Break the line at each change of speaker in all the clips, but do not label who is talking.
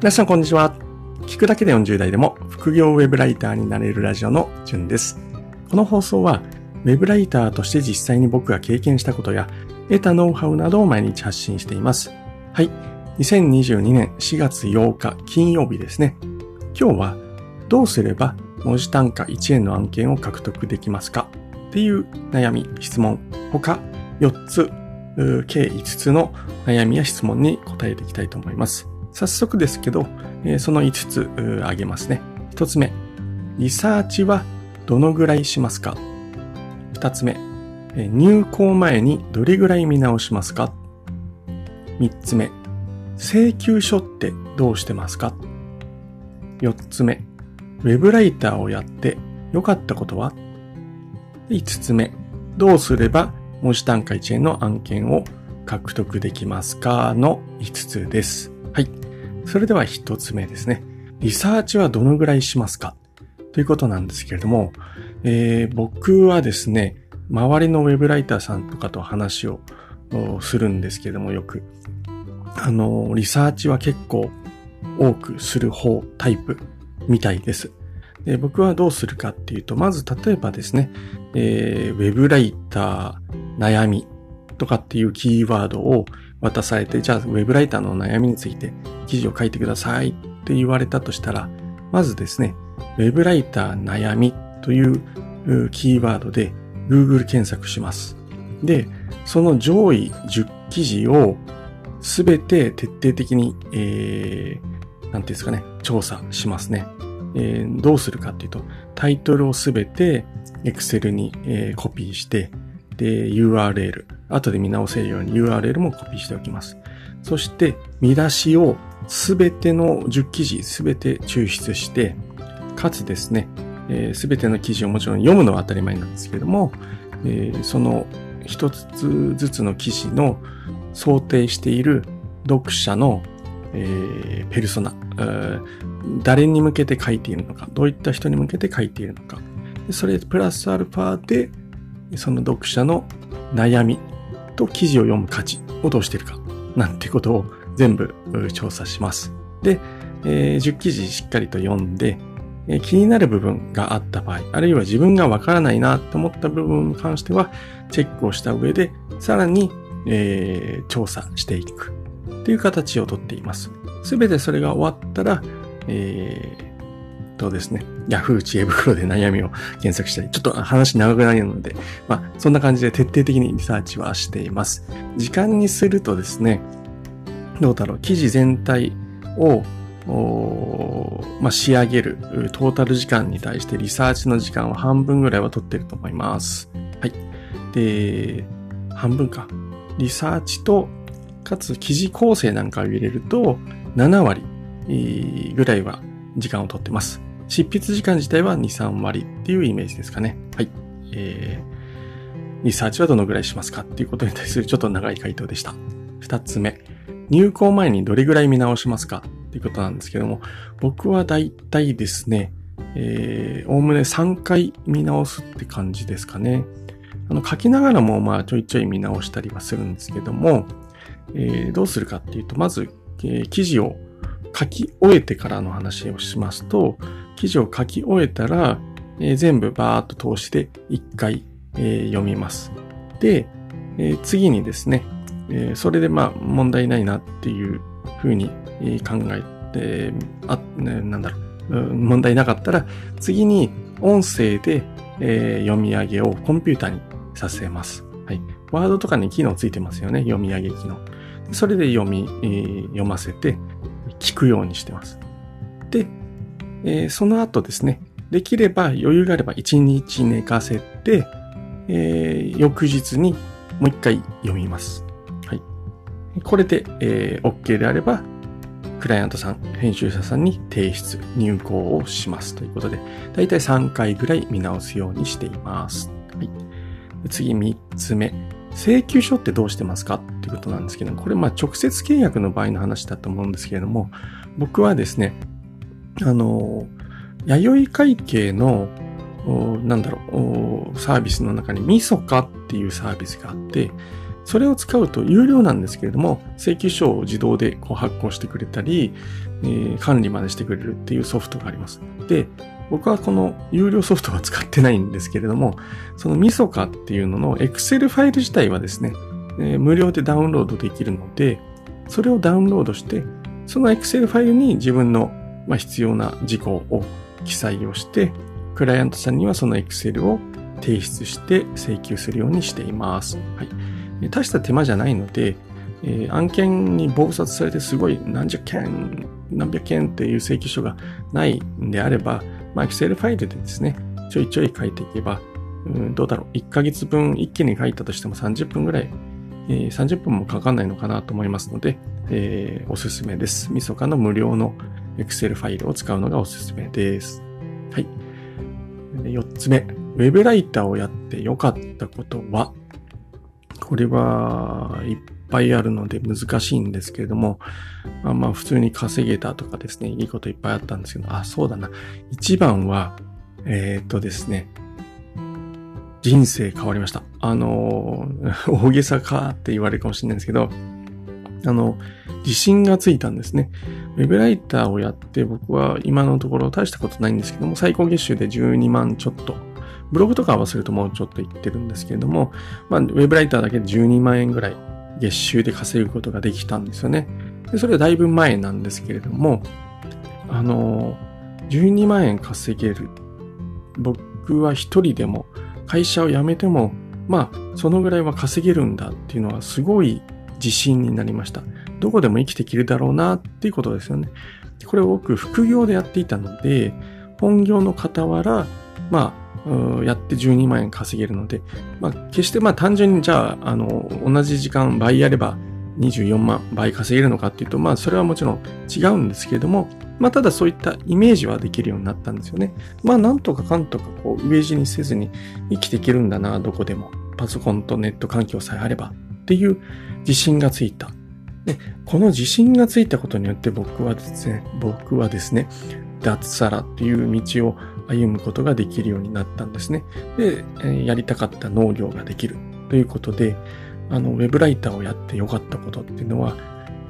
皆さんこんにちは。聞くだけで40代でも副業ウェブライターになれるラジオのじゅんです。この放送はウェブライターとして実際に僕が経験したことや得たノウハウなどを毎日発信しています。はい。2022年4月8日金曜日ですね。今日はどうすれば文字単価1円の案件を獲得できますか？っていう悩み、質問、他4つ、計5つの悩みや質問に答えていきたいと思います。早速ですけど、その5つ挙げますね。1つ目、リサーチはどのぐらいしますか ?2 つ目、入校前にどれぐらい見直しますか ?3 つ目、請求書ってどうしてますか ?4 つ目、ウェブライターをやって良かったことは ?5 つ目、どうすれば文字単価1円の案件を獲得できますか？の5つです。それでは一つ目ですね。リサーチはどのぐらいしますか？ということなんですけれども、えー、僕はですね、周りのウェブライターさんとかと話をするんですけれども、よく。あの、リサーチは結構多くする方タイプみたいです。で僕はどうするかっていうと、まず例えばですね、えー、ウェブライター悩みとかっていうキーワードを渡されて、じゃあウェブライターの悩みについて記事を書いてくださいって言われたとしたら、まずですね、ウェブライター悩みというキーワードで Google 検索します。で、その上位10記事をすべて徹底的に、えー、なんていうんですかね、調査しますね。えー、どうするかっていうと、タイトルをすべて Excel に、えー、コピーして、で、URL、後で見直せるように URL もコピーしておきます。そして、見出しをすべての10記事すべて抽出して、かつですね、す、えー、べ、ての記事をもちろん読むのは当たり前なんですけども、えー、その一つずつの記事の想定している読者の、えー、ペルソナ、誰に向けて書いているのか、どういった人に向けて書いているのか、それプラスアルファで、その読者の悩みと記事を読む価値をどうしているか、なんてことを全部調査します。で、えー、10記事しっかりと読んで、えー、気になる部分があった場合、あるいは自分がわからないなと思った部分に関しては、チェックをした上で、さらに、えー、調査していくという形をとっています。すべてそれが終わったら、えー、とですね、Yahoo 知恵袋で悩みを検索したり、ちょっと話長くなるので、まあ、そんな感じで徹底的にリサーチはしています。時間にするとですね、どうだろう、記事全体を、まあ、仕上げるトータル時間に対してリサーチの時間は半分ぐらいは取ってると思います。はい。で、半分か。リサーチと、かつ記事構成なんかを入れると、7割ぐらいは時間を取ってます。執筆時間自体は2、3割っていうイメージですかね。はい。えー、リサーチはどのぐらいしますかっていうことに対するちょっと長い回答でした。2つ目。入校前にどれぐらい見直しますかっていうことなんですけども、僕はだいたいですね、えー、おおむね3回見直すって感じですかね。あの、書きながらもまあちょいちょい見直したりはするんですけども、えー、どうするかっていうと、まず、えー、記事を書き終えてからの話をしますと、記事を書き終えたら、えー、全部バーっと通して1回、えー、読みます。で、えー、次にですね、え、それでまあ問題ないなっていうふうに考えて、あ、なんだろう、問題なかったら、次に音声で、え、読み上げをコンピューターにさせます。はい。ワードとかに機能ついてますよね。読み上げ機能。それで読み、え、読ませて、聞くようにしてます。で、えー、その後ですね、できれば余裕があれば1日寝かせて、えー、翌日にもう一回読みます。はいこれで、えー、OK であれば、クライアントさん、編集者さんに提出、入稿をしますということで、だいたい3回ぐらい見直すようにしています。はい、次3つ目。請求書ってどうしてますか？っていうことなんですけどこれまあ直接契約の場合の話だと思うんですけれども、僕はですね、あの、弥生会計の、なんだろう、サービスの中にミソカっていうサービスがあって、それを使うと有料なんですけれども、請求書を自動でこう発行してくれたり、えー、管理までしてくれるっていうソフトがあります。で、僕はこの有料ソフトは使ってないんですけれども、そのミソカっていうのの Excel ファイル自体はですね、えー、無料でダウンロードできるので、それをダウンロードして、その Excel ファイルに自分の、まあ、必要な事項を記載をして、クライアントさんにはその Excel を提出して請求するようにしています。はい。大した手間じゃないので、えー、案件に暴殺されてすごい何十件、何百件っていう請求書がないんであれば、まあ、Excel ファイルでですね、ちょいちょい書いていけば、うん、どうだろう。1ヶ月分一気に書いたとしても30分ぐらい、えー、30分もかかんないのかなと思いますので、えー、おすすめです。みそかの無料の Excel ファイルを使うのがおすすめです。はい。4つ目、ウェブライターをやって良かったことは、これはいっぱいあるので難しいんですけれども、まあまあ普通に稼げたとかですね、いいこといっぱいあったんですけど、あ、そうだな。一番は、えー、っとですね、人生変わりました。あの、大げさかって言われるかもしれないんですけど、あの、自信がついたんですね。ウェブライターをやって僕は今のところ大したことないんですけども、最高月収で12万ちょっと。ブログとか合わせるともうちょっといってるんですけれども、まあ、ウェブライターだけで12万円ぐらい月収で稼ぐことができたんですよね。でそれはだいぶ前なんですけれども、あの、12万円稼げる。僕は一人でも会社を辞めても、まあ、そのぐらいは稼げるんだっていうのはすごい自信になりました。どこでも生きていけるだろうなっていうことですよね。これを僕副業でやっていたので、本業の傍ら、まあ、やって12万円稼げるので、まあ、決してまあ単純にじゃあ、あの、同じ時間倍やれば24万倍稼げるのかっていうと、まあそれはもちろん違うんですけれども、まあただそういったイメージはできるようになったんですよね。まあなんとかかんとかこう、飢え死にせずに生きていけるんだな、どこでも。パソコンとネット環境さえあればっていう自信がついた。で、この自信がついたことによって僕はですね、僕はですね、脱サラっていう道を歩むことができるようになったんですね。で、やりたかった農業ができるということで、あの、ウェブライターをやってよかったことっていうのは、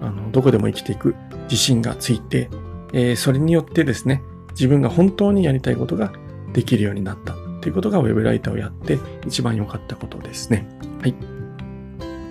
あの、どこでも生きていく自信がついて、えー、それによってですね、自分が本当にやりたいことができるようになったということがウェブライターをやって一番良かったことですね。はい。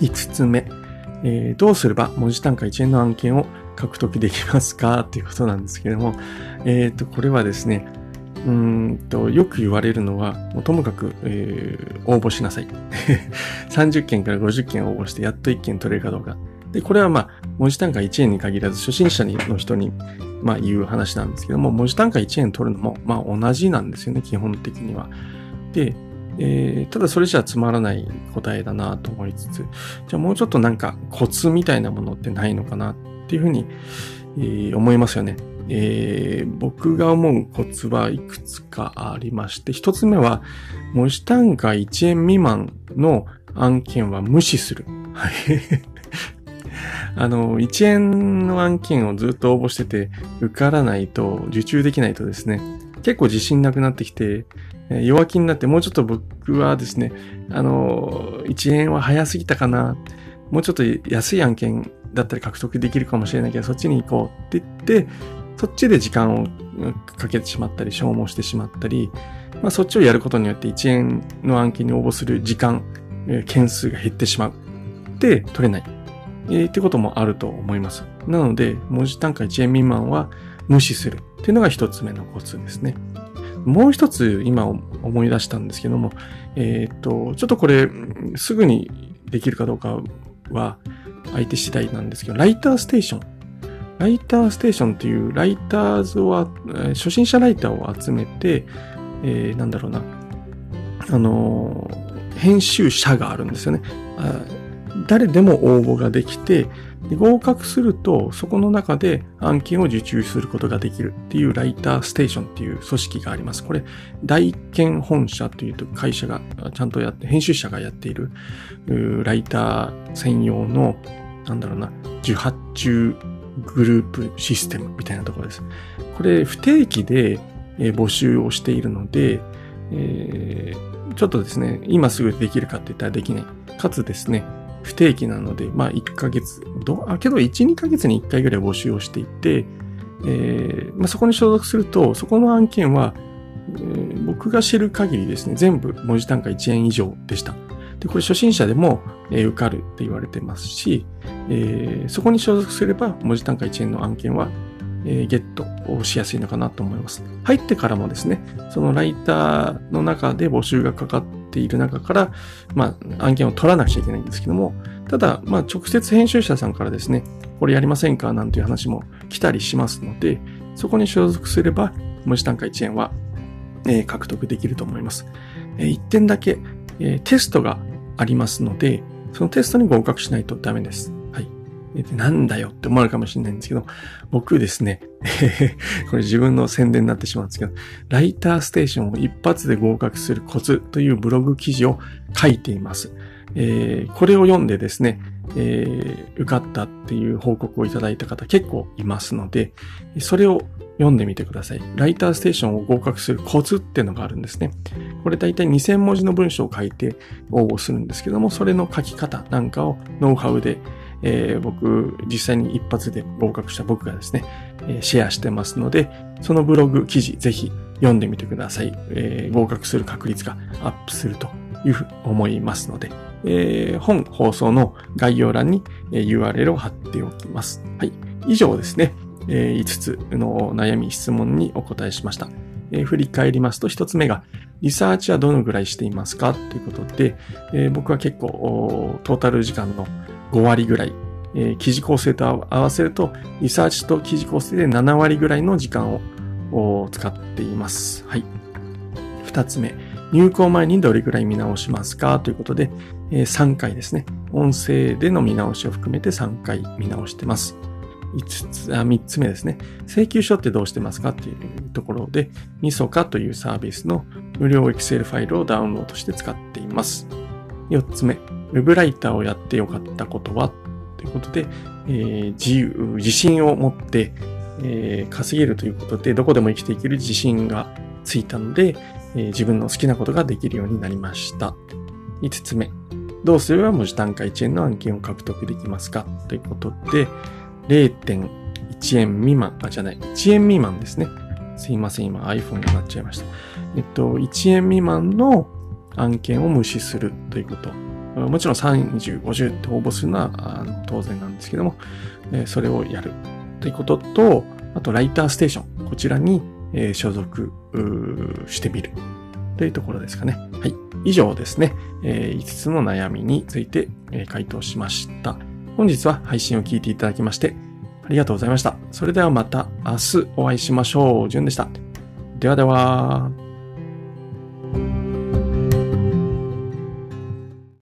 5つ目、えー、どうすれば文字単価1円の案件を獲得できますか？っていうことなんですけども、えっ、ー、と、これはですね、うんと、よく言われるのは、もうともかく、えー、応募しなさい。30件から50件応募してやっと1件取れるかどうか。で、これはまあ、文字単価1円に限らず、初心者の人に、まあ、言う話なんですけども、文字単価1円取るのも、まあ、同じなんですよね、基本的には。で、えー、ただそれじゃつまらない答えだなと思いつつ、じゃあもうちょっとなんかコツみたいなものってないのかなっていうふうに、えー、思いますよね。えー、僕が思うコツはいくつかありまして、一つ目は、文字単価1円未満の案件は無視する。はい。あの、1円の案件をずっと応募してて、受からないと、受注できないとですね、結構自信なくなってきて、弱気になって、もうちょっと僕はですね、あの、1円は早すぎたかな。もうちょっと安い案件だったら獲得できるかもしれないけど、そっちに行こうって言って、そっちで時間をかけてしまったり、消耗してしまったり、まあ、そっちをやることによって1円の案件に応募する時間、件数が減ってしまう。で、取れない。えー、ってこともあると思います。なので、文字単価1円未満は無視するっていうのが一つ目のコツですね。もう一つ今思い出したんですけども、えっ、と、ちょっとこれすぐにできるかどうかは相手次第なんですけど、ライターステーション。ライターステーションっていうライターズを、初心者ライターを集めて、えー、なんだろうな、あの、編集者があるんですよね。誰でも応募ができて、合格すると、そこの中で案件を受注することができるっていうライターステーションっていう組織があります。これ、大研本社というと会社がちゃんとやって、編集者がやっている、ライター専用の、なんだろうな、受発注グループシステムみたいなところです。これ、不定期で募集をしているので、えー、ちょっとですね、今すぐできるかって言ったらできない。かつですね、不定期なので、まあ1ヶ月、どあけど1、2ヶ月に1回ぐらい募集をしていて、えーまあ、そこに所属すると、そこの案件は、えー、僕が知る限りですね、全部文字単価1円以上でした。で、これ初心者でも、えー、受かるって言われてますし、えー、そこに所属すれば文字単価1円の案件は、えー、ゲットをしやすいのかなと思います。入ってからもですね、そのライターの中で募集がかかっている中から、まあ、案件を取らなくちゃいけないんですけども、ただ、まあ、直接編集者さんからですね、これやりませんかなんていう話も来たりしますので、そこに所属すれば、文字単価1円は、えー、獲得できると思います。えー、1点だけ、えー、テストがありますので、そのテストに合格しないとダメです。なんだよって思われるかもしれないんですけど、僕ですね、これ自分の宣伝になってしまうんですけど、ライターステーションを一発で合格するコツというブログ記事を書いています。えー、これを読んでですね、えー、受かったっていう報告をいただいた方結構いますので、それを読んでみてください。ライターステーションを合格するコツっていうのがあるんですね。これ大体2000文字の文章を書いて応募するんですけども、それの書き方なんかをノウハウで、えー、僕、実際に一発で合格した僕がですね、えー、シェアしてますので、そのブログ記事ぜひ読んでみてください。えー、合格する確率がアップするというふうに思いますので、えー、本放送の概要欄に URL を貼っておきます。はい。以上ですね。えー、5つの悩み、質問にお答えしました。えー、振り返りますと、1つ目が、リサーチはどのぐらいしていますか？ということで、えー、僕は結構、トータル時間の5割ぐらい、えー、記事構成と合わせると、リサーチと記事構成で7割ぐらいの時間を使っています。はい。2つ目、入稿前にどれぐらい見直しますか？ということで、えー、3回ですね。音声での見直しを含めて3回見直してます。5つ、あ、3つ目ですね。請求書ってどうしてますか？っていうところで、みそかというサービスの無料 Excel ファイルをダウンロードして使っています。4つ目、Web ライターをやってよかったことはということで、えー、自由、自信を持って、えー、稼げるということで、どこでも生きていける自信がついたので、えー、自分の好きなことができるようになりました。5つ目、どうすれば文字単価1円の案件を獲得できますかということで、0.1円未満、あ、じゃない、1円未満ですね。すいません、今 iPhone になっちゃいました。えっと、1円未満の案件を無視するということ。もちろん30、50って応募するのは当然なんですけども、それをやるということと、あと、ライターステーション。こちらに、所属してみるというところですかね。はい。以上ですね、5つの悩みについて、回答しました。本日は配信を聞いていただきまして、ありがとうございました。それではまた明日お会いしましょう。じゅんでした。ではでは。